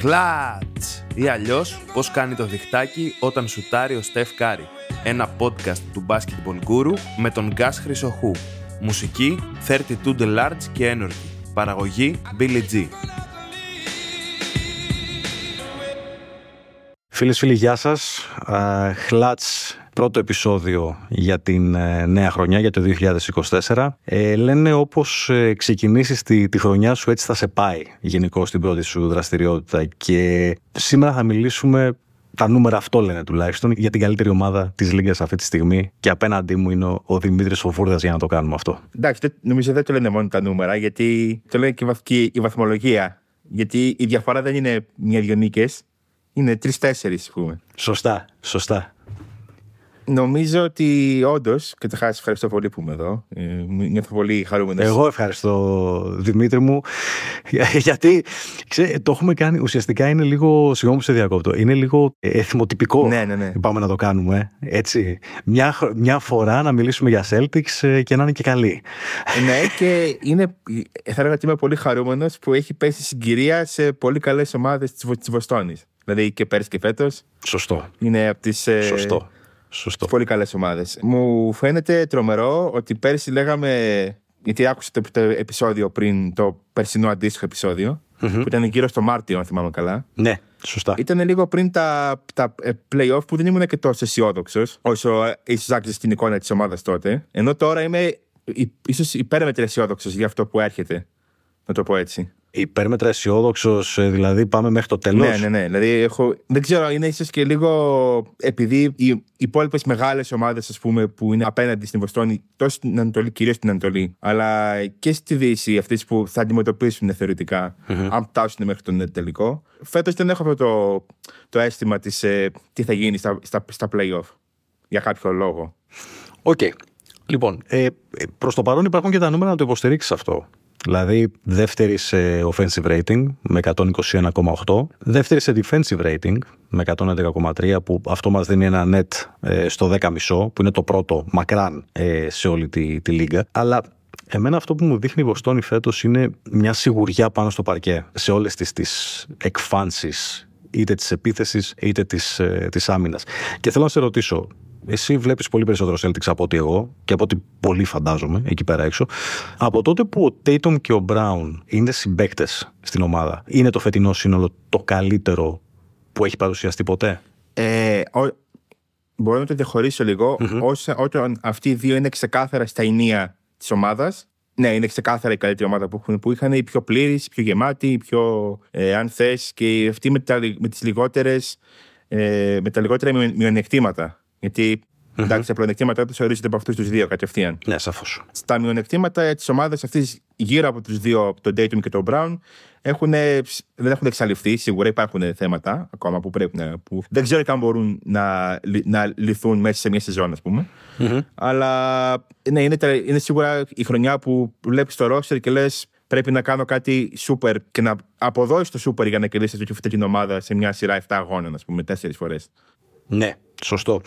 Κλατς! Ή αλλιώς πώς κάνει το διχτάκι όταν σουτάρει ο Στεφ Κάρι. Ένα podcast του Basketball Guru με τον Γκάς Χρυσοχού. Μουσική 32 The Large και Energy. Παραγωγή Billy G. Φίλες φίλοι, γεια σας. Χλάτς πρώτο επεισόδιο για την ε, νέα χρονιά, για το 2024. Ε, λένε όπως ε, ξεκινήσεις τη, τη χρονιά σου έτσι θα σε πάει γενικώς στην πρώτη σου δραστηριότητα και σήμερα θα μιλήσουμε τα νούμερα αυτό λένε τουλάχιστον για την καλύτερη ομάδα της Λίγκας αυτή τη στιγμή. Και απέναντί μου είναι ο, ο Δημήτρης Φούρδα για να το κάνουμε αυτό. Εντάξει, νομίζω δεν το λένε μόνο τα νούμερα, γιατί το λένε και η βαθμολογία. Γιατί η διαφορά δεν είναι μια-δυο νίκες, είναι τρει-τέσσερι, ας πούμε. Σωστά, σωστά. Νομίζω ότι όντως, καταρχάς ευχαριστώ πολύ που είμαι εδώ. Ε, νιώθω πολύ χαρούμενος. Εγώ ευχαριστώ, Δημήτρη μου. Γιατί ξέρε, το έχουμε κάνει. Ουσιαστικά είναι λίγο. Συγγνώμη που σε διακόπτω. Είναι λίγο εθιμοτυπικό. Ναι, ναι, ναι. Πάμε να το κάνουμε. Έτσι. Μια, μια φορά να μιλήσουμε για Celtics ε, και να είναι και καλή. ναι, και είναι, θα έλεγα ότι είμαι πολύ χαρούμενος που έχει πέσει συγκυρία σε πολύ καλές ομάδες της Βοστόνης. Δηλαδή και πέρσι και φέτος. Σωστό. Είναι από τις. Ε, Σωστό. Σωστό. Πολύ καλές ομάδες. Μου φαίνεται τρομερό ότι πέρσι λέγαμε. Γιατί άκουσα το, επεισόδιο πριν, το περσινό αντίστοιχο που ήταν γύρω στο Μάρτιο, αν θυμάμαι καλά. Ναι, σωστά. Ήταν λίγο πριν τα, τα ε, playoff που δεν ήμουν και τόσο αισιόδοξος όσο ίσως άξιζε την εικόνα της ομάδας τότε. Ενώ τώρα είμαι ίσως υπέρμετρα αισιόδοξος για αυτό που έρχεται. Να το πω έτσι υπέρμετρα αισιόδοξος, ε, δηλαδή πάμε μέχρι το τέλος. Ναι, ναι, ναι. Δηλαδή έχω, δεν ξέρω, είναι ίσως και λίγο επειδή οι υπόλοιπες μεγάλες ομάδες που είναι απέναντι στην Βοστόνη, τόσο στην Ανατολή, κυρίως στην Ανατολή, αλλά και στη Δύση, αυτές που θα αντιμετωπίσουν θεωρητικά, mm-hmm. αν φτάσουν μέχρι τον τελικό. Φέτος δεν έχω αυτό το, το αίσθημα της ε, τι θα γίνει στα, στα, στα playoff. Για κάποιο λόγο. OK. Okay. Λοιπόν, ε, ε προς το παρόν υπάρχουν και τα νούμερα να το υποστηρίξεις αυτό. Δηλαδή δεύτερη σε offensive rating με 121,8, δεύτερη σε defensive rating με 111,3 που αυτό μας δίνει ένα net ε, στο 10,5 που είναι το πρώτο μακράν ε, σε όλη τη, τη λίγα. Αλλά Εμένα αυτό που μου δείχνει η Βοστόνη φέτος είναι μια σιγουριά πάνω στο παρκέ σε όλες τις, τις εκφάνσεις είτε της επίθεσης είτε της, ε, της άμυνας. Και θέλω να σε ρωτήσω, εσύ βλέπεις πολύ περισσότερο Celtics από ότι εγώ και από ότι πολύ φαντάζομαι εκεί πέρα έξω. Από τότε που ο Tatum και ο Brown είναι συμπαίκτες στην ομάδα, είναι το φετινό σύνολο το καλύτερο που έχει παρουσιαστεί ποτέ; Ε, ο, μπορώ να το διαχωρίσω λίγο. Mm-hmm. όταν αυτοί οι δύο είναι ξεκάθαρα στα ενία της ομάδας, ναι, είναι ξεκάθαρα η καλύτερη ομάδα που, έχουν, που είχαν οι πιο πλήρη, πιο γεμάτοι, πιο ε, αν θες και αυτοί με, με τις λιγότερες. Ε, με τα λιγότερα μειονεκτήματα. Γιατί Mm-hmm. Εντάξει, τα πλεονεκτήματα τους ορίζονται από αυτούς τους δύο κατευθείαν. Ναι, σαφώς. Στα μειονεκτήματα της ομάδας αυτής γύρω από τους δύο, τον Dayton και τον Brown, έχουν, δεν έχουν εξαλειφθεί. Σίγουρα υπάρχουν θέματα ακόμα που πρέπει να. Που δεν ξέρω αν μπορούν να, να λυθούν μέσα σε μια σεζόν, ας πούμε. Mm-hmm. Αλλά ναι, είναι, είναι σίγουρα η χρονιά που βλέπεις το roster και λες πρέπει να κάνω κάτι super και να αποδώσει το super για να κερδίσει αυτή την ομάδα σε μια σειρά 7 αγώνων, ας πούμε, τέσσερις φορές. Ναι, σωστό.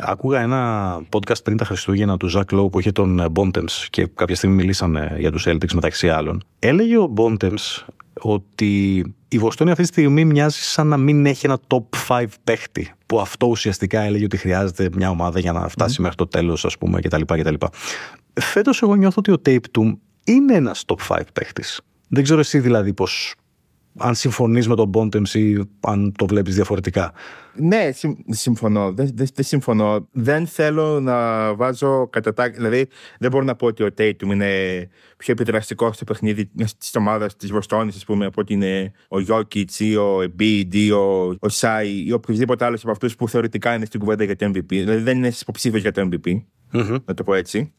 Ακούγα ένα podcast πριν τα Χριστούγεννα του Ζακ Λόου που είχε τον Bontemps και κάποια στιγμή μιλήσαμε για τους Celtics μεταξύ άλλων. Έλεγε ο Bontemps ότι η Βοστόνη αυτή τη στιγμή μοιάζει σαν να μην έχει ένα top 5 παίχτη. Που αυτό ουσιαστικά έλεγε ότι χρειάζεται μια ομάδα για να φτάσει mm. μέχρι το τέλος, ας πούμε, κτλ. κτλ. Φέτος, εγώ νιώθω ότι ο Tape του είναι ένας top 5 παίχτης. Δεν ξέρω εσύ δηλαδή πώς αν συμφωνείς με τον Bontemps ή αν το βλέπεις διαφορετικά. Ναι, συμφωνώ. Δεν, δεν, δεν, συμφωνώ. Δεν θέλω να βάζω κατά τα. Δηλαδή, δεν μπορώ να πω ότι ο Tatum είναι πιο επιδραστικός στο παιχνίδι της ομάδας της Βοστόνη, ας πούμε, από ότι είναι ο Jokic ή ο Embiid ή ο, ο Σάι ή οποιοδήποτε άλλος από αυτούς που θεωρητικά είναι στην κουβέντα για το MVP. Δηλαδή, δεν είναι υποψήφιος για το MVP. Mm-hmm. Να το πω έτσι.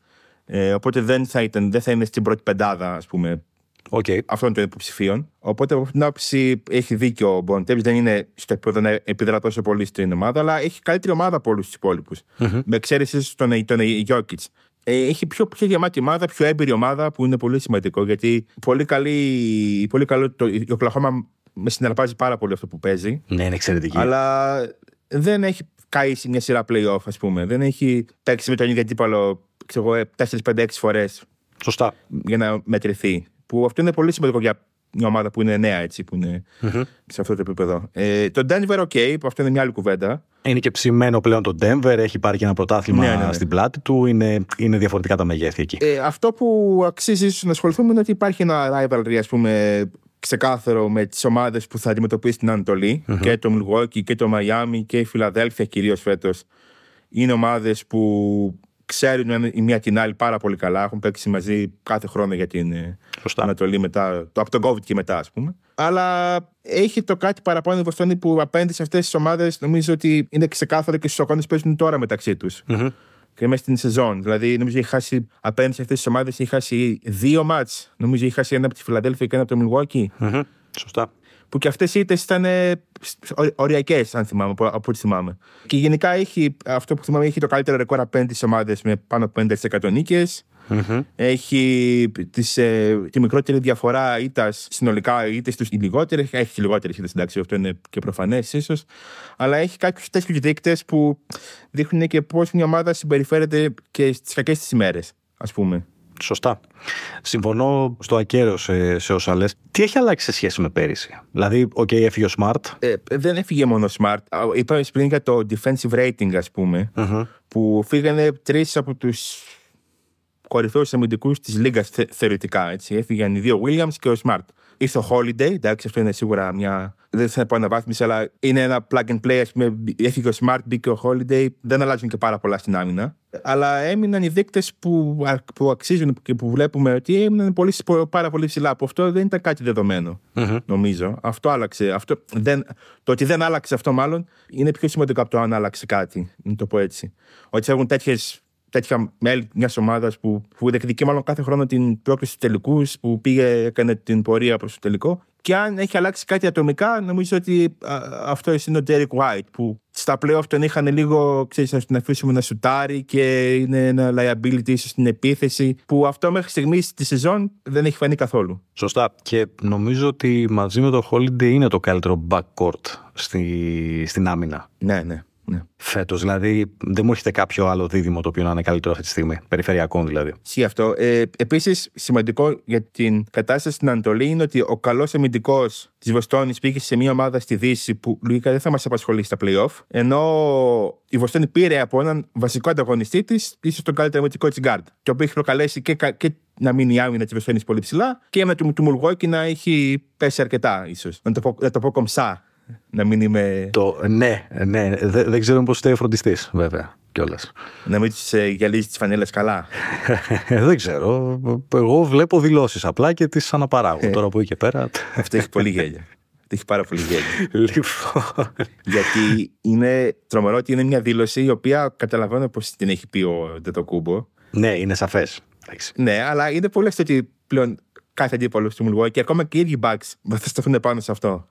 Ε, οπότε δεν θα, ήταν, δεν θα είναι στην πρώτη πεντάδα, ας πούμε, Okay. αυτών των υποψηφίων. Οπότε από την άποψη έχει δίκιο ο Μποντέμ. Δεν είναι στο επίπεδο να επιδρά τόσο πολύ στην ομάδα, αλλά έχει καλύτερη ομάδα από όλους τους υπόλοιπους. Mm-hmm. Με εξαίρεση τον, τον Γιώκητ. Ε, έχει πιο, πιο γεμάτη ομάδα, πιο έμπειρη ομάδα που είναι πολύ σημαντικό γιατί πολύ, καλή, πολύ καλό. Το, η Οκλαχώμα με συναρπάζει πάρα πολύ αυτό που παίζει. Ναι, είναι εξαιρετική. Αλλά δεν έχει καεί σε μια σειρά playoff, ας πούμε. Δεν έχει παίξει με τον ίδιο αντίπαλο 4-5-6 φορές. Σωστά. Για να μετρηθεί. Που αυτό είναι πολύ σημαντικό για μια ομάδα που είναι νέα έτσι, που ειναι σε αυτό το επίπεδο. Ε, το Denver, ok, που αυτό είναι μια άλλη κουβέντα. Είναι και ψημένο πλέον το Denver, έχει πάρει και ένα πρωτάθλημα Ναι, ναι, ναι. στην πλάτη του. Είναι, είναι διαφορετικά τα μεγέθη εκεί. Ε, αυτό που αξίζει ίσως να ασχοληθούμε είναι ότι υπάρχει ένα rivalry, ας πούμε, ξεκάθαρο με τις ομάδες που θα αντιμετωπίσει την ανατολη Και το Milwaukee και το Miami και η Φιλαδέλφια κυρίως φέτος. Είναι ομάδες που ξέρουν η μία την άλλη πάρα πολύ καλά. Έχουν παίξει μαζί κάθε χρόνο για την ε, Σωστά. Ανατολή μετά, το, από τον COVID και μετά, ας πούμε. Αλλά έχει το κάτι παραπάνω η Βοστόνη που απέναντι σε αυτές τις ομάδες νομίζω ότι είναι ξεκάθαρο και στους αγώνες που παίζουν τώρα μεταξύ τους Μμμ. και μέσα στην σεζόν. Δηλαδή, νομίζω έχει χάσει απέναντι σε αυτές τις ομάδες, έχει χάσει δύο μάτς. Νομίζω έχει χάσει ένα από τη Φιλαδέλφια και ένα από το Milwaukee. Μμμ. Σωστά. Που και αυτές οι ήττες ήταν οριακές, αν θυμάμαι, από, από ό,τι θυμάμαι. Και γενικά έχει, αυτό που θυμάμαι, έχει το καλύτερο ρεκόρ απέναντι στις ομάδες με πάνω από 50% νίκες. Μμμ. Έχει τις, ε, τη μικρότερη διαφορά ήττας συνολικά, είτε στου λιγότερες. Έχει και λιγότερες ήττες, εντάξει, αυτό είναι και προφανές ίσως. Αλλά έχει κάποιους τέτοιους δείκτες που δείχνουν και πώς μια ομάδα συμπεριφέρεται και στις κακές της ημέρες, ας πούμε. Σωστά. Συμφωνώ στο ακέραιο σε, σε όσα λες. Τι έχει αλλάξει σε σχέση με πέρυσι; Δηλαδή, οκ, έφυγε ο Smart. Ε, δεν έφυγε μόνο Smart. Α, Είπαμε πριν για το defensive rating, ας πούμε, Μμμ. που φύγανε τρεις από τους κορυφαίους αμυντικούς της Λίγκας θεωρητικά. Έτσι. Έφυγαν οι δύο Williams και ο Smart. Ήρθε ο Holiday, εντάξει, αυτό είναι σίγουρα μια. Δεν θα πω αναβάθμιση, αλλά είναι ένα plug and play. Ας πούμε, έφυγε ο Smart, μπήκε ο Holiday. Δεν αλλάζουν και πάρα πολλά στην άμυνα. Αλλά έμειναν οι δείκτες που, που αξίζουν και που βλέπουμε ότι έμειναν πολύ, πάρα πολύ ψηλά. Από αυτό δεν ήταν κάτι δεδομένο Μμμ. νομίζω. Αυτό άλλαξε. Αυτό δεν, το ότι δεν άλλαξε αυτό, μάλλον, είναι πιο σημαντικό από το αν άλλαξε κάτι. Να το πω έτσι. Ότι φεύγουν τέτοιες, τέτοια μέλη μιας ομάδας που, που διεκδικεί μάλλον κάθε χρόνο την πρόκληση στους τελικούς, που πήγε, έκανε την πορεία προς το τελικό. Και αν έχει αλλάξει κάτι ατομικά, νομίζω ότι α, αυτό είναι ο Derek White, που στα playoff τον είχαν λίγο, ξέρεις, να τον αφήσουμε να σουτάρει και είναι ένα liability ίσως στην επίθεση, που αυτό μέχρι στιγμής στη σεζόν δεν έχει φανεί καθόλου. Σωστά. Και νομίζω ότι μαζί με το Holiday είναι το καλύτερο backcourt στη, στην άμυνα. Ναι, ναι. Ναι. Φέτος, δηλαδή, δεν μου έρχεται κάποιο άλλο δίδυμο το οποίο να είναι καλύτερο αυτή τη στιγμή. Περιφερειακό δηλαδή. Ισχύει αυτό. Ε, Επίσης, σημαντικό για την κατάσταση στην Ανατολή είναι ότι ο καλός αμυντικός της Βοστόνης πήγε σε μια ομάδα στη Δύση που λογικά δεν θα μας απασχολήσει στα playoff. Ενώ η Βοστόνη πήρε από έναν βασικό ανταγωνιστή της, ίσως τον καλύτερο αμυντικό της guard. Το οποίος έχει προκαλέσει και, κα- και να μείνει η άμυνα της Βοστόνης πολύ ψηλά και η άμυνα του, του Μουλγόκη να έχει πέσει αρκετά, ίσως. Να, το πω- να το πω κομψά. Να μην είμαι. Το, ναι, ναι. Δε- δεν ξέρω πώς είστε φροντιστής, βέβαια. Κιόλας. να μην τους ε, γυαλίζεις τις φανέλες καλά. δεν ξέρω. Εγώ βλέπω δηλώσεις απλά και τις αναπαράγω. Τώρα που εκεί και πέρα. Αυτό έχει πολύ γέλια. Αυτό έχει πάρα πολύ γέλια. λοιπόν. Γιατί είναι τρομερό ότι είναι μια δήλωση η οποία καταλαβαίνω πώ την έχει πει ο Ντετοκούμπο. ναι, είναι σαφές. Ναι, αλλά είναι πολύ αστείο ότι πλέον κάθε αντίπαλος του Milwaukee και ακόμα και οι ίδιοι Bucks θα σταθούν πάνω σε αυτό.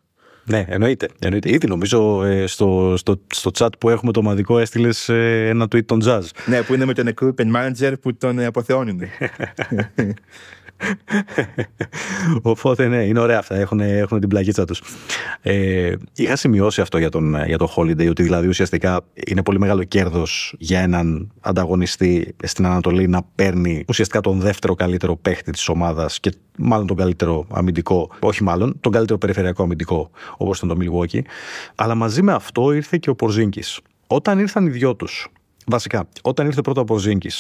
Ναι, εννοείται. εννοείται. Ήδη νομίζω ε, στο, στο, στο chat που έχουμε το ομαδικό έστειλες ένα tweet των Jazz. Ναι, που είναι με τον equipment manager που τον ε, αποθεώνουν. Οπότε ναι, είναι ωραία αυτά. Έχουν, έχουν την πλαγίτσα τους. Ε, είχα σημειώσει αυτό για τον, για τον Holiday, ότι δηλαδή ουσιαστικά είναι πολύ μεγάλο κέρδος για έναν ανταγωνιστή στην Ανατολή να παίρνει ουσιαστικά τον δεύτερο καλύτερο παίχτη της ομάδας και μάλλον τον καλύτερο αμυντικό, όχι μάλλον, τον καλύτερο περιφερειακό αμυντικό, όπως ήταν το Milwaukee. Αλλά μαζί με αυτό ήρθε και ο Πορζίνκη. Όταν ήρθαν οι δυο τους, βασικά, όταν ήρθε πρώτα ο Πορζίνκη,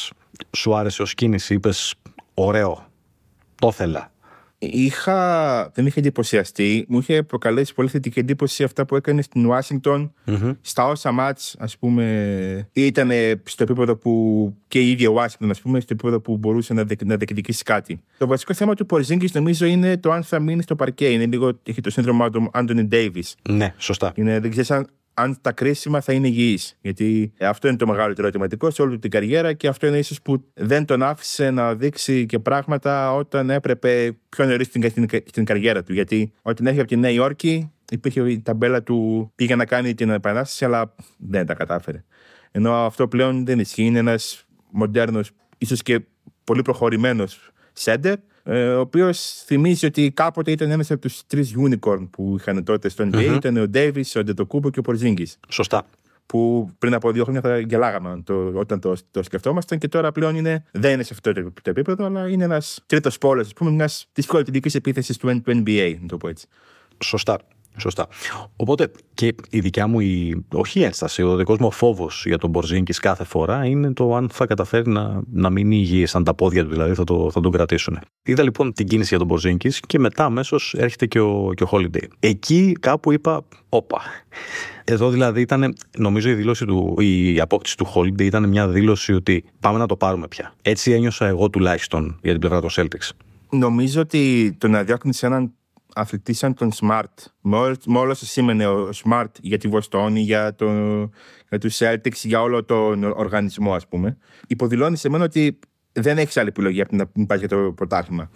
σου άρεσε ω κίνηση, είπες ωραίο, το ήθελα. Είχα, δεν είχα εντυπωσιαστεί. Μου είχε προκαλέσει πολύ θετική εντύπωση αυτά που έκανε στην ουασιγκτον Στα όσα μάτς, ας πούμε, ήταν στο επίπεδο που και η ίδια Ουάσιγκτον, ας πούμε, στο επίπεδο που μπορούσε να, δεκ, να διεκδικήσει κάτι. Το βασικό θέμα του Πορζίνγκης νομίζω είναι το αν θα μείνει στο παρκέ. Είναι λίγο, έχει το σύνδρομο του Άντωνι Ντέιβις. Ναι, σωστά. Είναι, δεν ξέρεις αν, αν τα κρίσιμα θα είναι υγιής. Γιατί αυτό είναι το μεγαλύτερο ερωτηματικό σε όλη του την καριέρα και αυτό είναι ίσως που δεν τον άφησε να δείξει και πράγματα όταν έπρεπε πιο νωρίς στην, στην, στην καριέρα του. Γιατί όταν έφυγε από τη Νέα Υόρκη υπήρχε η ταμπέλα του πήγε να κάνει την επανάσταση αλλά δεν τα κατάφερε. Ενώ αυτό πλέον δεν ισχύει. Είναι ένας μοντέρνος, ίσως και πολύ προχωρημένος σέντερ ε, ο οποίος θυμίζει ότι κάποτε ήταν ένας από τους τρεις unicorn που είχαν τότε στο NBA. Ήταν ο Ντέιβι, ο Ντετοκούμπο και ο Πορζίνγκη. Σωστά. που πριν από δύο χρόνια θα γελάγαμε το, όταν το, το σκεφτόμασταν και τώρα πλέον είναι, δεν είναι σε αυτό το, επίπεδο, αλλά είναι ένας τρίτος πόλος, ας πούμε, μιας τη φιλοτελική επίθεσης του, του NBA, να το πω έτσι. Σωστά. Σωστά. Οπότε και η δικιά μου, η, όχι η ένσταση, ο δικός μου φόβος για τον Μπορζίνκης κάθε φορά είναι το αν θα καταφέρει να, να μείνει υγιής, αν τα πόδια του δηλαδή θα, το, θα τον κρατήσουν. Είδα λοιπόν την κίνηση για τον Μπορζίνκης και μετά αμέσως έρχεται και ο, και ο Holiday. Εκεί κάπου είπα, όπα. Εδώ δηλαδή ήταν, νομίζω η δήλωση του, η απόκτηση του Holiday ήταν μια δήλωση ότι πάμε να το πάρουμε πια. Έτσι ένιωσα εγώ τουλάχιστον για την πλευρά των Celtics. Νομίζω ότι το να διώχνεις έναν αθλητή σαν τον Smart, με όλο σα σήμαινε ο Smart για τη Βοστόνη, για, το, για τους Celtics, για όλο τον οργανισμό, ας πούμε, υποδηλώνει σε μένα ότι δεν έχεις άλλη επιλογή από να μην πάει για το πρωταθλημα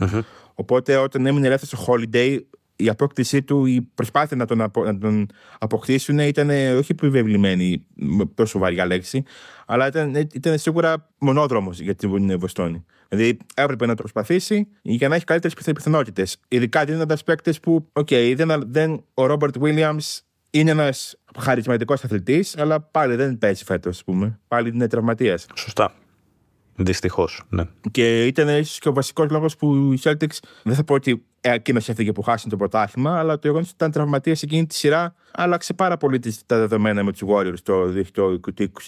Οπότε όταν έμεινε ελεύθερος στο Holiday, η απόκτησή του, η προσπάθεια να τον, απο, να τον αποκτήσουν ήταν όχι επιβεβλημένη, τόσο βαριά λέξη, αλλά ήταν, ήταν σίγουρα μονόδρομος για την Βοστόνη. Δηλαδή έπρεπε να το προσπαθήσει για να έχει καλύτερες πιθανότητες. Ειδικά δίνοντας παίκτες που, OK, okay, δεν, δεν, ο Ρόμπερτ Βίλιαμς είναι ένας χαρισματικός αθλητής, αλλά πάλι δεν παίζει φέτος, ας πούμε. Πάλι είναι τραυματίας. Σωστά. Δυστυχώς, ναι. Και ήταν ίσως και ο βασικός λόγος που οι Celtics, δεν θα πω ότι εκείνος έφυγε που χάσανε το πρωτάθλημα, αλλά το γεγονός ότι ήταν τραυματίας εκείνη τη σειρά άλλαξε πάρα πολύ τα δεδομένα με τους Warriors το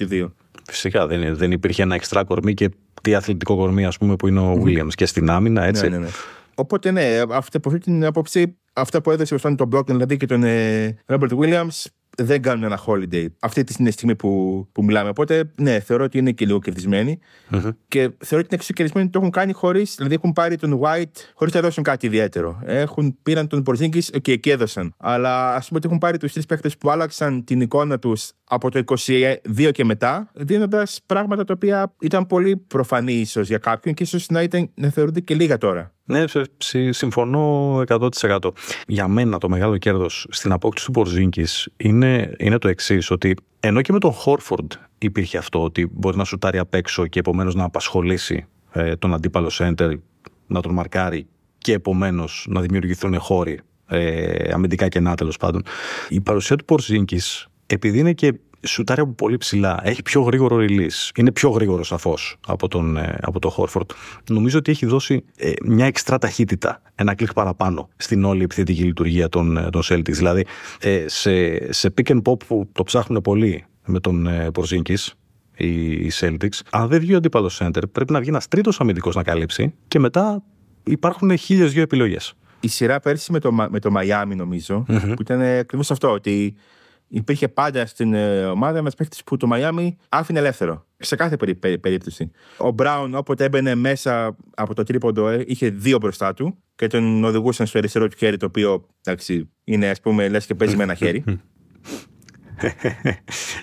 2022. Φυσικά δεν, δεν υπήρχε ένα εξτρά κορμί και τι αθλητικό κορμί, ας πούμε, που είναι ο Williams και στην άμυνα, έτσι. Ναι, ναι, ναι. Οπότε, ναι, αυτή, από αυτή την άποψη, αυτά που έδωσε ο τον Μπλόκ, δηλαδή και τον ε, Robert Williams, δεν κάνουν ένα holiday. Αυτή τη στιγμή που, που μιλάμε. Οπότε, ναι, θεωρώ ότι είναι και λίγο κερδισμένοι. Mm-hmm. Και θεωρώ ότι είναι εξίσου κερδισμένοι το έχουν κάνει χωρί. Δηλαδή, έχουν πάρει τον White χωρίς να δώσουν κάτι ιδιαίτερο. Έχουν, πήραν τον Πορζίνκη και εκεί έδωσαν. Αλλά ας πούμε ότι έχουν πάρει τους τρεις παίκτες που άλλαξαν την εικόνα τους από το 22 και μετά, δίνοντας πράγματα τα οποία ήταν πολύ προφανή ίσως για κάποιον και ίσως να, να θεωρούνται και λίγα τώρα. Ναι, συμφωνώ 100%. Για μένα το μεγάλο κέρδος στην απόκτηση του Πορζίνκης είναι, είναι το εξής, ότι ενώ και με τον Χόρφορντ υπήρχε αυτό, ότι μπορεί να σουτάρει απ' έξω και επομένως να απασχολήσει ε, τον αντίπαλο σέντερ, να τον μαρκάρει και επομένως να δημιουργηθούν χώροι ε, αμυντικά κενά τέλος πάντων. Η παρουσία του Πορζίνκης, επειδή είναι και σουτάρει από πολύ ψηλά. Έχει πιο γρήγορο release. Είναι πιο γρήγορο σαφώς από τον, ε, από τον Χόρφορντ. Νομίζω ότι έχει δώσει ε, μια εξτρά ταχύτητα, ένα κλικ παραπάνω στην όλη επιθετική λειτουργία των, ε, των Celtics. Δηλαδή σε, σε pick and pop που το ψάχνουν πολύ με τον Πορζίνκη, οι Celtics, αν δεν βγει ο αντίπαλος center, πρέπει να βγει ένας τρίτος αμυντικός να καλύψει και μετά υπάρχουν χίλιες δύο επιλογές. Η σειρά πέρσι με το, με το Miami, νομιζω που ήταν ακριβώς αυτό, ότι υπήρχε πάντα στην ε, ομάδα ένα παίχτη που το Μαϊάμι άφηνε ελεύθερο. Σε κάθε περίπτωση. Ο Μπράουν, όποτε έμπαινε μέσα από το τρίποντο, ε, είχε δύο μπροστά του και τον οδηγούσαν στο αριστερό του χέρι, το οποίο εντάξει, είναι ας πούμε λες και παίζει με ένα χέρι.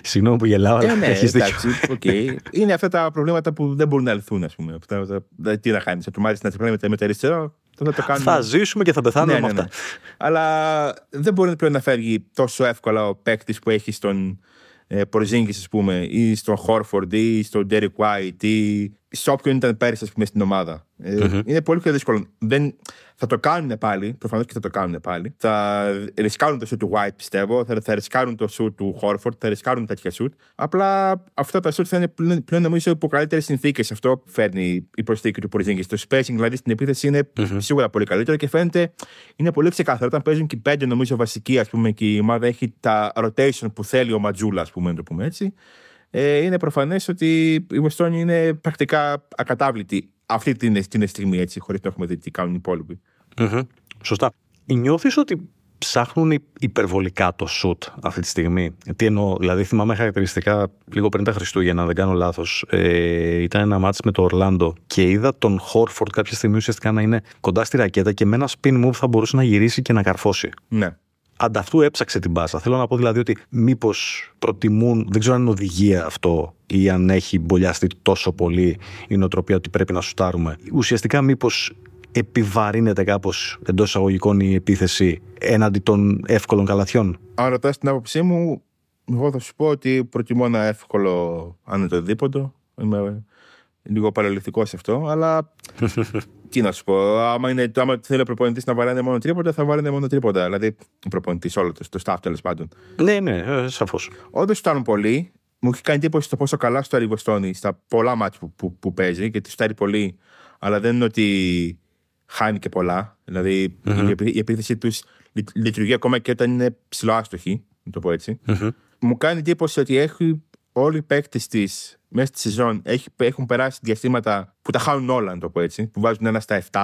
Συγγνώμη που γελάω, αλλά ε, ναι, έχεις εντάξει, okay. Είναι αυτά τα προβλήματα που δεν μπορούν να λυθούν, ας πούμε. Τι να κάνεις, θα του μάθει να τσεπλένει με το αριστερό, θα, το θα ζήσουμε και θα πεθάνουμε ναι, με ναι, αυτά. Ναι. Αλλά δεν μπορεί πλέον να φεύγει τόσο εύκολα ο παίκτης που έχει στον ε, Πορζίνγκη, ας πούμε, ή στον Χόρφορντ ή στον Ντέρικ White ή σε όποιον ήταν πέρυσι, ας πούμε, στην ομάδα. Ε, είναι πολύ πιο δύσκολο. Δεν, θα το κάνουν πάλι, προφανώς και θα το κάνουν πάλι. Θα ρισκάρουν το σουτ του White, πιστεύω. Θα, θα ρισκάρουν το σουτ του Χόρφορντ, θα ρισκάρουν τέτοια σουτ. Απλά αυτά τα σουτ θα είναι πλέον, πλέον νομίζω υπό καλύτερες συνθήκες. Αυτό που φέρνει η προσθήκη του Πορζίνγκη. Το spacing δηλαδή στην επίθεση είναι mm-hmm. σίγουρα πολύ καλύτερο και φαίνεται είναι πολύ ξεκάθαρο. Όταν παίζουν και πέντε, νομίζω βασικοί, ας πούμε, και η ομάδα έχει τα rotation που θέλει ο Ματζούλα, ας πούμε, να το πούμε έτσι ε, είναι προφανές ότι η Βοστόνη είναι πρακτικά ακατάβλητη αυτή την, την στιγμή, έτσι, χωρίς να έχουμε δει τι κάνουν οι υπόλοιποι. Mm-hmm. Σωστά. Νιώθεις ότι ψάχνουν υπερβολικά το σουτ αυτή τη στιγμή; Τι εννοώ, δηλαδή θυμάμαι χαρακτηριστικά λίγο πριν τα Χριστούγεννα, δεν κάνω λάθος. Ε, ήταν ένα μάτσο με το Ορλάντο και είδα τον Χόρφορντ κάποια στιγμή ουσιαστικά να είναι κοντά στη ρακέτα και με ένα spin move θα μπορούσε να γυρίσει και να καρφώσει. Ναι ανταυτού έψαξε την μπάσα. Θέλω να πω δηλαδή ότι μήπως προτιμούν, δεν ξέρω αν είναι οδηγία αυτό ή αν έχει μπολιαστεί τόσο πολύ η νοοτροπία ότι πρέπει να σουτάρουμε. Ουσιαστικά μήπως επιβαρύνεται κάπως εντός εισαγωγικών η επίθεση έναντι των εύκολων καλαθιών; Αν ρωτάς την άποψή μου, εγώ θα σου πω ότι προτιμώ ένα εύκολο αν είναι το δίποντο. Είμαι λίγο παραλυθικό σε αυτό, αλλά Τι να σου πω, άμα, είναι, άμα θέλει ο προπονητής να βάλει μόνο τρίποτα, θα βάλει μόνο τρίποτα. Δηλαδή, ο προπονητής, όλο το, το staff τέλος πάντων. Ναι, ναι, ε, σαφώς. Όντως φτάνουν πολύ. Μου έχει κάνει εντύπωση το πόσο καλά στο Βοστόνη στα πολλά μάτια που, που, που, παίζει, γιατί στάρει πολύ, αλλά δεν είναι ότι χάνει και πολλά. Δηλαδή, mm-hmm. η, η επίθεση τους λειτουργεί ακόμα και όταν είναι ψηλό άστοχη, να το πω έτσι. Mm-hmm. Μου κάνει εντύπωση ότι έχει όλοι οι παίκτες της μέσα στη σεζόν έχουν περάσει διαστήματα που τα χάνουν όλα, να το πω έτσι. Που βάζουν ένα στα 7,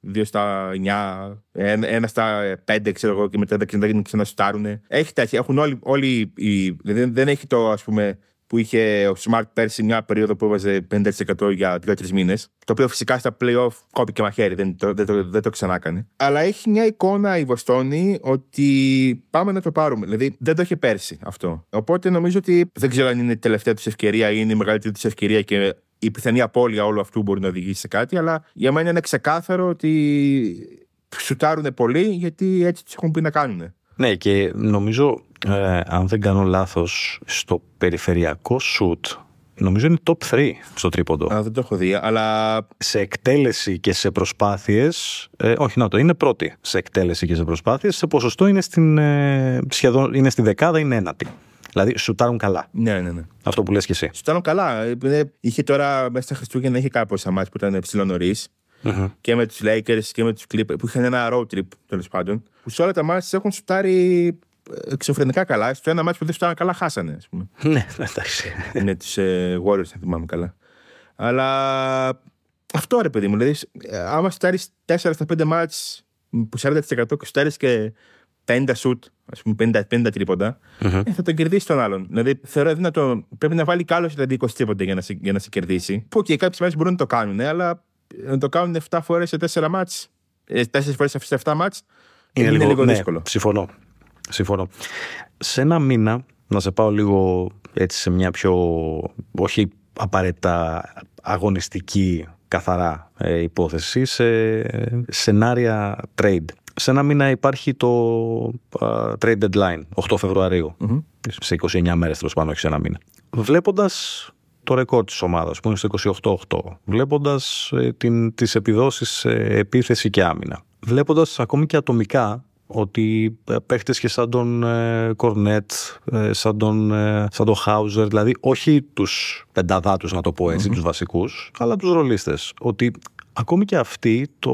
δύο στα 9, ένα, στα 5, ξέρω εγώ, και μετά δεν ξανασουτάρουν. Έχει τέτοια. Έχουν όλοι, όλοι οι, δεν, δεν έχει το, ας πούμε, που είχε ο Smart πέρσι μια περίοδο που έβαζε 50% για 2-3 μήνες. Το οποίο φυσικά στα playoff κόπηκε μαχαίρι, δεν το, δεν, το, δεν το ξανά έκανε. Αλλά έχει μια εικόνα η Βοστόνη ότι πάμε να το πάρουμε. Δηλαδή δεν το είχε πέρσι αυτό. Οπότε νομίζω ότι δεν ξέρω αν είναι η τελευταία τους ευκαιρία ή είναι η μεγαλύτερη τους ευκαιρία και η πιθανή απώλεια όλου αυτού μπορεί να οδηγήσει σε κάτι. Αλλά για μένα είναι ξεκάθαρο ότι σουτάρουν πολύ γιατί έτσι τους έχουν πει να κάνουν. Ναι, και νομίζω, ε, αν δεν κάνω λάθος, στο περιφερειακό σουτ, νομίζω είναι top 3 στο τρίποντο. Α, δεν το έχω δει, αλλά... Σε εκτέλεση και σε προσπάθειες, ε, όχι να το είναι πρώτη σε εκτέλεση και σε προσπάθειες, σε ποσοστό είναι, στην, ε, σχεδόν, είναι στη δεκάδα, είναι ένατη. Δηλαδή, σουτάρουν καλά. Ναι, ναι, ναι. Αυτό που λες και εσύ. Σουτάρουν καλά. Ε, είχε τώρα μέσα στα Χριστούγεννα είχε κάπω ένα μάτς που ήταν ψηλό νωρίς. Mm-hmm. Και με τους Lakers και με τους Clippers που είχαν ένα road trip τέλος πάντων. Που σε όλα τα μάτια έχουν σουτάρει ε, εξωφρενικά καλά. Στο ένα μάτι που δεν σουτάραν καλά, χάσανε, ας πούμε. Ναι, εντάξει. με του ε, Warriors, αν θυμάμαι καλά. Αλλά αυτό ρε παιδί μου. Δηλαδή, ε, άμα σουτάρει 4 στα 5 μάτια που 40% και σουτάρει και 50 σουτ, ας πούμε 50, 50 τριποτα mm-hmm. ε, θα τον κερδίσεις τον άλλον. Δηλαδή θεωρώ δυνατό. Πρέπει να βάλει κι άλλος δηλαδή 20 τρίποτα για να σε, για να σε κερδίσει. Που και κάποιες μέρε μπορούν να το κάνουν, αλλά να το κάνουν 7 φορές σε 4 μάτς, 4 φορές σε 7 μάτς, είναι, είναι λίγο, λίγο ναι, δύσκολο. Συμφωνώ. Συμφωνώ. Σε ένα μήνα, να σε πάω λίγο έτσι σε μια πιο, όχι απαραίτητα αγωνιστική καθαρά ε, υπόθεση, σε σενάρια trade. Σε ένα μήνα υπάρχει το uh, trade deadline, 8 Φεβρουαρίου. Mm-hmm. Σε 29 μέρες τέλος πάντων, όχι σε ένα μήνα. Βλέποντας το ρεκόρ της ομάδας που είναι στο 28-8 βλέποντας ε, την, τις επιδόσεις σε επίθεση και άμυνα βλέποντας ακόμη και ατομικά ότι ε, παίχτες και σαν τον ε, Κορνέτ, ε, σαν τον, ε, σαν τον Χάουζερ, δηλαδή όχι τους πενταδάτους να το πω έτσι, mm-hmm. τους βασικούς, αλλά τους ρολίστες. Ότι ακόμη και αυτοί το,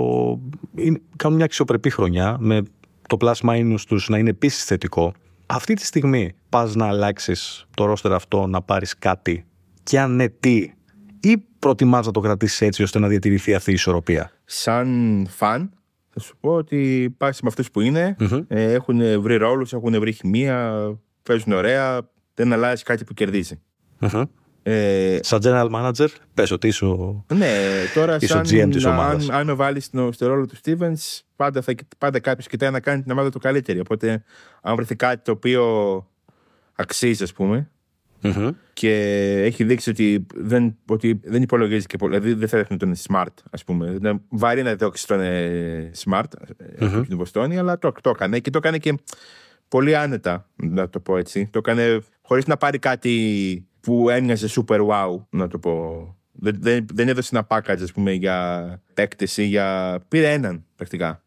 είναι, κάνουν μια αξιοπρεπή χρονιά με το plus minus τους να είναι επίσης θετικό. Αυτή τη στιγμή πας να αλλάξεις το ρόστερ αυτό, να πάρεις κάτι και αν ναι, τι, ή προτιμάς να το κρατήσεις έτσι ώστε να διατηρηθεί αυτή η ισορροπία; Σαν φαν, θα σου πω ότι πάει με αυτούς που ειναι ε, έχουν βρει ρόλους, έχουν βρει χημεία, παίζουν ωραία, δεν αλλάζει κάτι που κερδιζει Ε, σαν general manager, πες ότι είσαι ο, ναι, τώρα είσαι σαν, GM της ομάδας. Αν, αν με βάλει στο, στο, ρόλο του Stevens, πάντα, θα, πάντα κάποιος κοιτάει να κάνει την ομάδα του καλύτερη. Οπότε, αν βρεθεί κάτι το οποίο αξίζει, ας πούμε, Mm-hmm. Και έχει δείξει ότι δεν, ότι δεν υπολογίζει και πολύ. Δηλαδή δεν θα έδειχνε τον smart, ας πούμε. Είναι βαρύ να διώξει τον ε, smart mm-hmm. στην Βοστόνη, αλλά το, το έκανε και το έκανε και πολύ άνετα, να το πω έτσι. Το έκανε χωρίς να πάρει κάτι που έμοιαζε super wow, να το πω. Δεν, δεν, δεν έδωσε ένα package, ας πούμε, για παίκτηση, για. Πήρε έναν πρακτικά.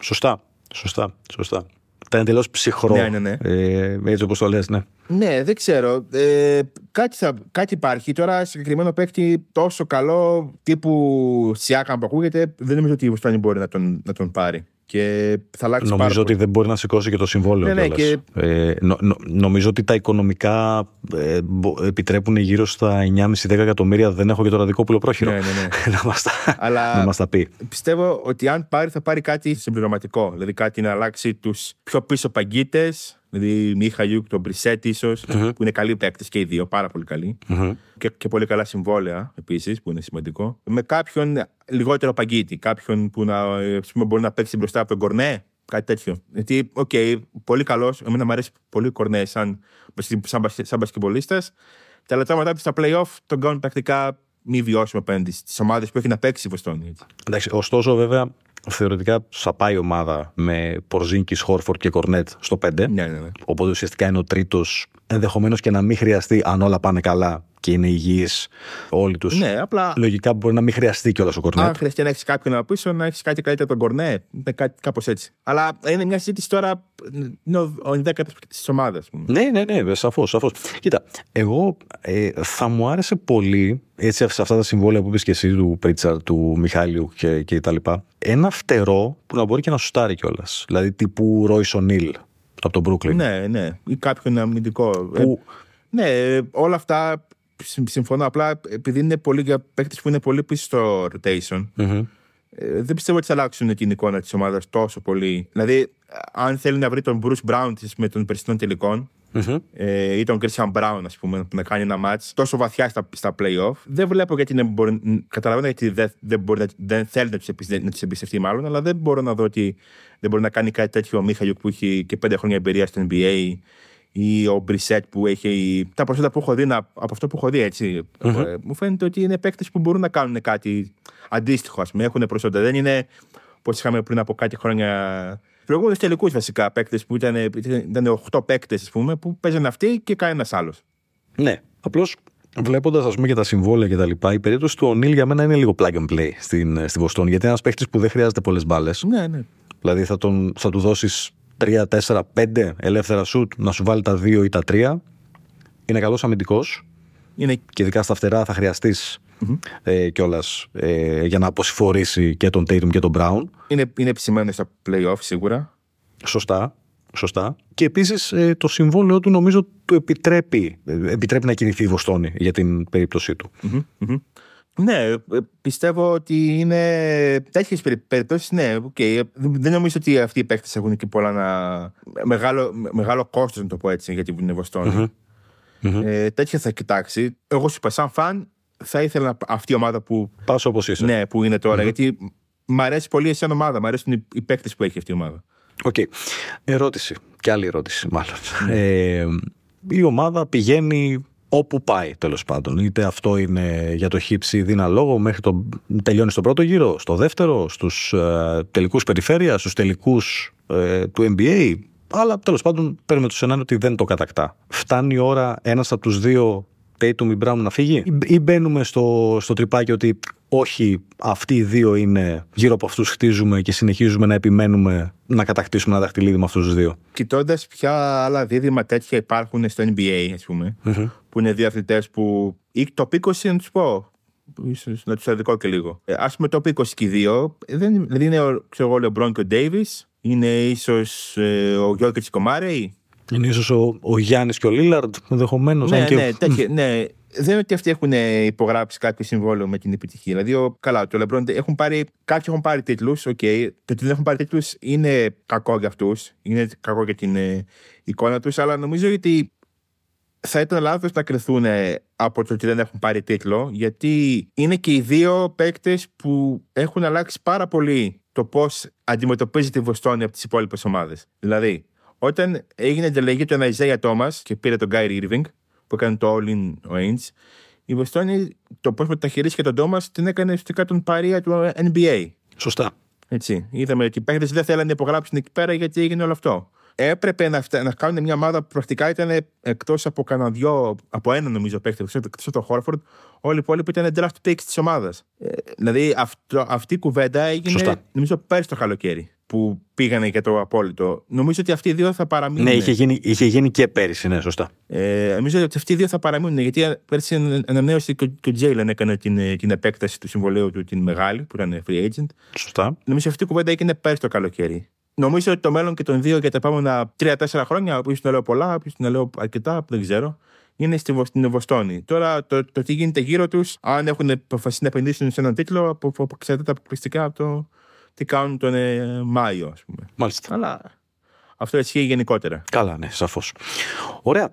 Σωστά. Σωστά. Σωστά. Ήταν εντελώ ψυχρό. Ναι, ναι, ναι. Ε, έτσι όπως το λες, ναι. Ναι, δεν ξέρω. Ε, κάτι, θα, κάτι υπάρχει. Τώρα συγκεκριμένο παίκτη τόσο καλό τύπου Σιάκαν που ακούγεται, δεν νομίζω ότι η Βοστόνη μπορεί να τον, να τον πάρει. Και θα αλλάξει νομίζω πάρα ότι πολύ. δεν μπορεί να σηκώσει και το συμβόλαιο. Ναι, ναι, και... ε, νο, νο, νομίζω ότι τα οικονομικά ε, επιτρέπουν γύρω στα 9,5-10 εκατομμύρια. Δεν έχω και το ραδικό πουλοπρόχειρο. Ναι, ναι, ναι. να μας τα, Αλλά να μας τα πει. Πιστεύω ότι αν πάρει, θα πάρει κάτι συμπληρωματικό. Δηλαδή κάτι να αλλάξει τους πιο πίσω παγκίτες. Δηλαδή, Μιχαϊλιούκ, τον Μπρισέτ, ίσως, mm-hmm. που είναι καλοί παίκτες και οι δύο, πάρα πολύ καλοί. Mm-hmm. Και, και πολύ καλά συμβόλαια επίσης, που είναι σημαντικό. Με κάποιον λιγότερο παγκίτη, κάποιον που να, πούμε, μπορεί να παίξει μπροστά από τον Κορνέ, κάτι τέτοιο. Γιατί, OK, okay, πολύ καλός. Εμένα μου αρέσει πολύ ο Κορνέ σαν, σαν, σαν μπασκεμπολίστα. Τα λεπτά του στα playoff τον κάνουν πρακτικά μη βιώσιμο απέναντι στις ομάδες που έχει να παίξει η Βοστόνη. Εντάξει, ωστόσο, βέβαια, θεωρητικά θα πάει η ομάδα με Πορζίνκη, Χόρφορντ και Κορνέτ στο 5. Ναι, ναι, ναι. Οπότε ουσιαστικά είναι ο τρίτος, ενδεχομένως και να μην χρειαστεί, αν όλα πάνε καλά, και είναι υγιείς όλοι τους. Ναι, απλά Λογικά μπορεί να μην χρειαστεί κιόλας ο Κορνέτ. αν χρειαστεί να έχεις κάποιον από πίσω, να έχεις κάτι καλύτερο από τον Κορνέ. Κάπως έτσι. Αλλά είναι μια συζήτηση τώρα. Είναι ο, ο 10 της ομάδας, ας πούμε. Ναι, ναι, ναι, σαφώς. Σαφώς. Κοίτα, εγώ ε, θα μου άρεσε πολύ έτσι σε αυτά τα συμβόλαια που είπες και εσύ του Πρίτσαρ, του Μιχάλιου και, και τα λοιπά. Ένα φτερό που να μπορεί και να σουτάρει κιόλας. Δηλαδή τύπου Ρόι Νίλ από τον Brooklyn. Ναι, ναι. Ή κάποιον αμυντικό. Που, Ε, ναι, όλα αυτά συμ- συμφωνώ. Απλά επειδή είναι πολύ για παίκτες που είναι πολύ πίσω στο rotation, Μμμ. ε, δεν πιστεύω ότι θα αλλάξουν την εικόνα της ομάδας τόσο πολύ. Δηλαδή, αν θέλει να βρει τον Bruce Brown της με των περσινών τελικών, Μμμ. ε, ή τον Christian Brown, ας πούμε, που να κάνει ένα match τόσο βαθιά στα, στα playoff. Δεν βλέπω γιατί δεν μπορεί. Καταλαβαίνω γιατί δεν, δεν, μπορεί, να- δεν θέλει να τους εμπιστευτεί, μάλλον, αλλά δεν μπορώ να δω ότι δεν μπορεί να κάνει κάτι τέτοιο ο Μίχαλιουκ που έχει και πέντε χρόνια εμπειρία στο NBA ή ο Μπρισέτ που έχει. Τα προσόντα που έχω δει να- από αυτό που έχω δει, έτσι. Ε, μου φαίνεται ότι είναι παίκτες που μπορούν να κάνουν κάτι αντίστοιχο, ας πούμε. Έχουν προσόντα. Δεν είναι όπως είχαμε πριν από κάτι χρόνια. Προηγούμενους τελικούς βασικά παίκτες που ήταν, ήταν 8 παίκτες, ας πούμε, που παίζανε αυτοί και κανένας άλλος. Ναι. Απλώς βλέποντας και τα συμβόλαια και τα λοιπά, η περίπτωση του Ονίλ για μένα είναι λίγο plug and play στην, στην Βοστόνη. Γιατί είναι ένας παίχτη που δεν χρειάζεται πολλές μπάλες. Ναι, ναι. Δηλαδή θα, τον, θα του δώσεις 3, 4, 5 ελεύθερα σουτ να σου βάλει τα 2 ή τα 3. Είναι καλός αμυντικός Είναι και ειδικά στα φτερά θα χρειαστείς ε, κιόλας ε, για να αποσυμφορήσει και τον Tatum και τον Brown. Είναι, είναι επισημένο στα playoff σίγουρα. Σωστά. Σωστά. Και επίσης ε, το συμβόλαιο του νομίζω του επιτρέπει, ε, επιτρέπει να κινηθεί η Βοστόνη για την περίπτωσή του. Μμμ, μμμ. Ναι, ε, πιστεύω ότι είναι τέτοιες περιπτώσεις. Ναι, οκ. Δεν νομίζω ότι αυτοί οι παίκτες έχουν και πολλά να. Μεγάλο, μεγάλο κόστος, να το πω έτσι, για την Βοστόνη Ε, τέτοια θα κοιτάξει. Εγώ σου είπα, σαν φαν, θα ήθελα αυτή η ομάδα που, Πας όπως είσαι. ναι, που είναι τώρα. Γιατί μ' αρέσει πολύ σαν ομάδα. Μ' αρέσουν οι, οι παίκτες που έχει αυτή η ομάδα. Οκ. Ερώτηση. Και άλλη ερώτηση, μάλλον. Ε, η ομάδα πηγαίνει όπου πάει, τέλος πάντων. Είτε αυτό είναι για το χι ψι δείνα λόγο μέχρι το τελειώνει στον πρώτο γύρο, στο δεύτερο, στους ε, τελικούς περιφέρειας, στους τελικούς ε, του NBA. Αλλά τέλος πάντων παίρνουμε το σενάριο ότι δεν το κατακτά. Φτάνει η ώρα ένας από τους δύο Tatum ή Brown να φύγει, ή- ή μπαίνουμε στο, στο τρυπάκι ότι όχι, αυτοί οι δύο είναι γύρω από αυτούς χτίζουμε και συνεχίζουμε να επιμένουμε να κατακτήσουμε ένα δαχτυλίδι με αυτούς τους δύο; Κοιτώντας ποια άλλα δίδυμα τέτοια υπάρχουν στο NBA, ας πούμε, που είναι δύο αθλητέ που. ή το 20 να τους πω. ίσως να τους αδικό και λίγο. Ε, Α πούμε το 20 και οι δύο. ε, Δεν, δηλαδή είναι ο, ξέρω εγώ, ο Λεμπρόν και ο Ντέιβις. Είναι ίσως ε, ο Γιώργης και ο Μάρεϊ. Είναι ίσως ο, ο Γιάννης και ο Λίλαρντ ενδεχομένως. Ναι, ναι, τέτοια, ναι. Δεν είναι ότι αυτοί έχουν ε, υπογράψει κάποιο συμβόλαιο με την επιτυχία. Δηλαδή, ο, καλά, το Λεμπρόν έχουν πάρει, κάποιοι έχουν πάρει τίτλους. Οκ. Το ότι δεν έχουν πάρει τίτλους είναι κακό για αυτούς. Είναι κακό για την ε, εικόνα τους. Αλλά νομίζω ότι θα ήταν λάθος να κριθούν ε, από το ότι δεν έχουν πάρει τίτλο. Γιατί είναι και οι δύο παίκτες που έχουν αλλάξει πάρα πολύ το πώς αντιμετωπίζεται η Βοστόνη από τις υπόλοιπες ομάδες. Δηλαδή, όταν έγινε εντελεγή του Isaiah Thomas και πήρε τον Kyrie Irving, που έκανε το All-In ο Ainge, η Βοστόνη το πώς μεταχειρίστηκε τον Thomas την έκανε ουσιαστικά τον παρία του NBA. Σωστά. Έτσι. Είδαμε ότι οι παίχτε δεν θέλανε να υπογράψουν εκεί πέρα γιατί έγινε όλο αυτό. Έπρεπε να, φτα... να κάνουν μια ομάδα που πρακτικά ήταν εκτός από κανένα δυο, από ένα νομίζω παίχτη, εκτός από τον Χόρφορντ, όλοι οι υπόλοιποι ήταν draft picks της ομάδας. Ε, δηλαδή αυτό, αυτή η κουβέντα έγινε Σωστά. νομίζω πέρσι το καλοκαίρι που πήγανε για το απόλυτο. Νομίζω ότι αυτοί οι δύο θα παραμείνουν. Ναι, είχε γίνει, είχε γίνει και πέρυσι, ναι, σωστά. Ε, νομίζω ότι αυτοί οι δύο θα παραμείνουν γιατί πέρσι ανανέωσε και ο- και ο Τζέιλεν έκανε την, την επέκταση του συμβολέου του την μεγάλη που ήταν free agent. Σωστά. Νομίζω αυτή η κουβέντα έγινε πέρσι το καλοκαίρι. Νομίζω ότι το μέλλον και των δύο για τα επόμενα 3-4 χρόνια, ίσω να λέω πολλά, ίσω να λέω αρκετά, δεν ξέρω, είναι στη, Βο- στην Βοστόνη. Τώρα το, το τι γίνεται γύρω τους, αν έχουν αποφασίσει να επενδύσουν σε έναν τίτλο, απο, απο, εξαρτάται αποκλειστικά από το τι κάνουν τον ε, Μάιο, ας πούμε. Μάλιστα. Αλλά αυτό ισχύει γενικότερα. Καλά, ναι, σαφώς. Ωραία.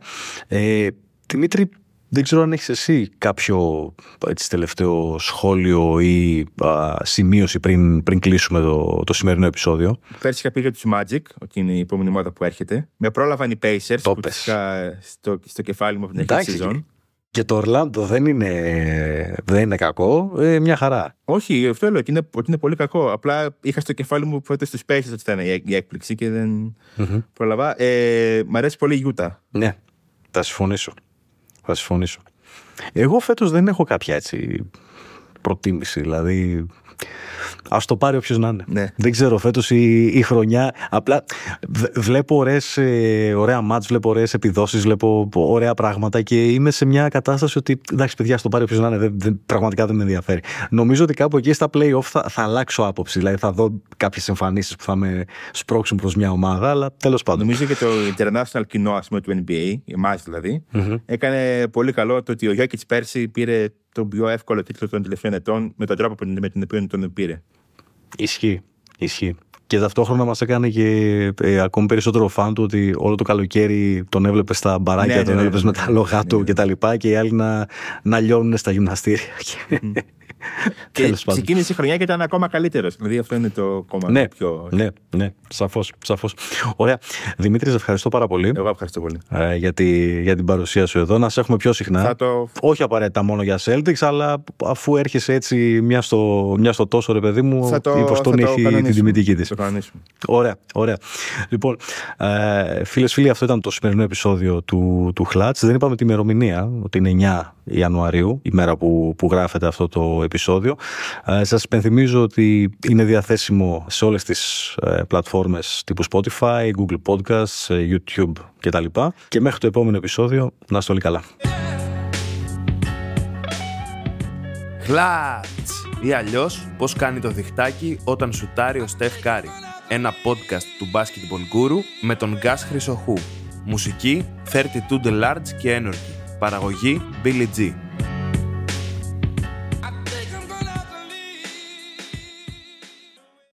Ε, Δημήτρη, δεν ξέρω αν έχεις εσύ κάποιο έτσι, τελευταίο σχόλιο ή α, σημείωση πριν, πριν κλείσουμε το, το σημερινό επεισόδιο. Πέρσι είχα πει για τους Magic, ότι είναι η επόμενη ομάδα που έρχεται. Με πρόλαβαν οι Pacers Το που πες. τους είχα στο, στο κεφάλι μου από την αρχή της Εντάξει. σεζόν. Και το Ορλάντο δεν είναι, δεν είναι κακό, ε, μια χαρά. Όχι, αυτό λέω ότι είναι, ότι είναι πολύ κακό. Απλά είχα στο κεφάλι μου φέτο του Pacers ότι θα είναι η, η έκπληξη και δεν πρόλαβα. Ε, μ' αρέσει πολύ η Utah. Ναι, θα συμφωνήσω. Θα συμφωνήσω. Εγώ φέτος δεν έχω κάποια έτσι προτίμηση. Δηλαδή, Α το πάρει όποιος να είναι. Ναι. Δεν ξέρω, φέτος η, η χρονιά. Απλά β- βλέπω ωραίες, ε, ωραία μάτς, βλέπω ωραίες επιδόσεις, βλέπω ωραία πράγματα και είμαι σε μια κατάσταση ότι εντάξει, παιδιά, στο πάρει όποιος να είναι. Δεν, δεν- πραγματικά δεν με ενδιαφέρει. Νομίζω ότι κάπου εκεί στα playoff θα, θα αλλάξω άποψη. Δηλαδή θα δω κάποιες εμφανίσεις που θα με σπρώξουν προς μια ομάδα, αλλά τέλος πάντων. Νομίζω και το international κοινό ας πούμε, του NBA, εμά δηλαδή, έκανε πολύ καλό το ότι ο Γιώκητ πέρσι πήρε τον πιο εύκολο τίτλο των τελευταίων ετών με τον τρόπο που- με τον οποίο τον πήρε. Ισχύει. Ισχύει. Και ταυτόχρονα μας έκανε και ε, ακόμη περισσότερο φαν του ότι όλο το καλοκαίρι τον έβλεπες στα μπαράκια, Ναι, ναι, τον ναι, έβλεπες ναι, με τα ναι, λόγα ναι, του ναι. και τα λοιπά και οι άλλοι να, να λιώνουν στα γυμναστήρια. Και Τέλος πάντων. ξεκίνησε η χρονιά και ήταν ακόμα καλύτερος. Δηλαδή αυτό είναι το κόμμα Ναι, πιο. ναι, ναι, σαφώς, σαφώς. Ωραία. Δημήτρη, σε ευχαριστώ πάρα πολύ Εγώ ευχαριστώ πολύ. ε, για, τη, για την παρουσία σου εδώ. Να σε έχουμε πιο συχνά. Θα το. Όχι απαραίτητα μόνο για Celtics, αλλά αφού έρχεσαι έτσι μια στο, μια στο τόσο, ρε παιδί μου, Θα το, η Βοστόνη θα το έχει την κανονίσουμε. τιμητική Θα της. το κανονίσουμε. Ωραία, ωραία. Λοιπόν, ε, φίλες φίλοι, αυτό ήταν το σημερινό επεισόδιο του, του Χλάτς. Δεν είπαμε τη ημερομηνία, ότι είναι 9 Ιανουαρίου, η μέρα που, που γράφεται αυτό το επεισόδιο. Ε, σας υπενθυμίζω ότι είναι διαθέσιμο σε όλες τις ε, πλατφόρμες τύπου Spotify, Google Podcasts, ε, YouTube κτλ. Και μέχρι το επόμενο επεισόδιο, να είστε όλοι καλά. Χλάτς! Ή αλλιώς πώς κάνει το διχτάκι όταν σουτάρει ο Στεφ Κάρι. Ένα podcast του Basketball Guru με τον Γκάς Χρυσοχού. Μουσική 32 The Large και Energy. Παραγωγή Billy G.